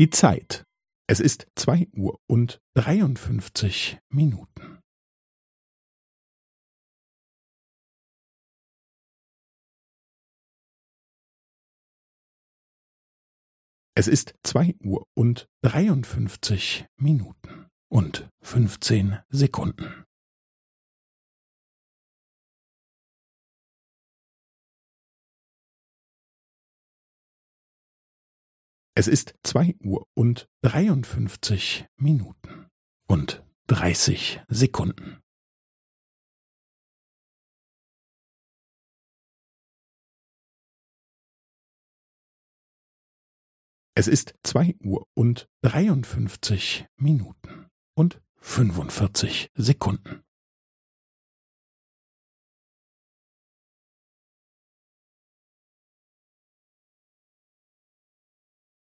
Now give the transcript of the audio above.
Die Zeit. Es ist zwei Uhr und dreiundfünfzig Minuten. Es ist zwei Uhr und dreiundfünfzig Minuten und fünfzehn Sekunden. Es ist zwei Uhr und dreiundfünfzig Minuten und dreißig Sekunden. Es ist zwei Uhr und dreiundfünfzig Minuten und fünfundvierzig Sekunden.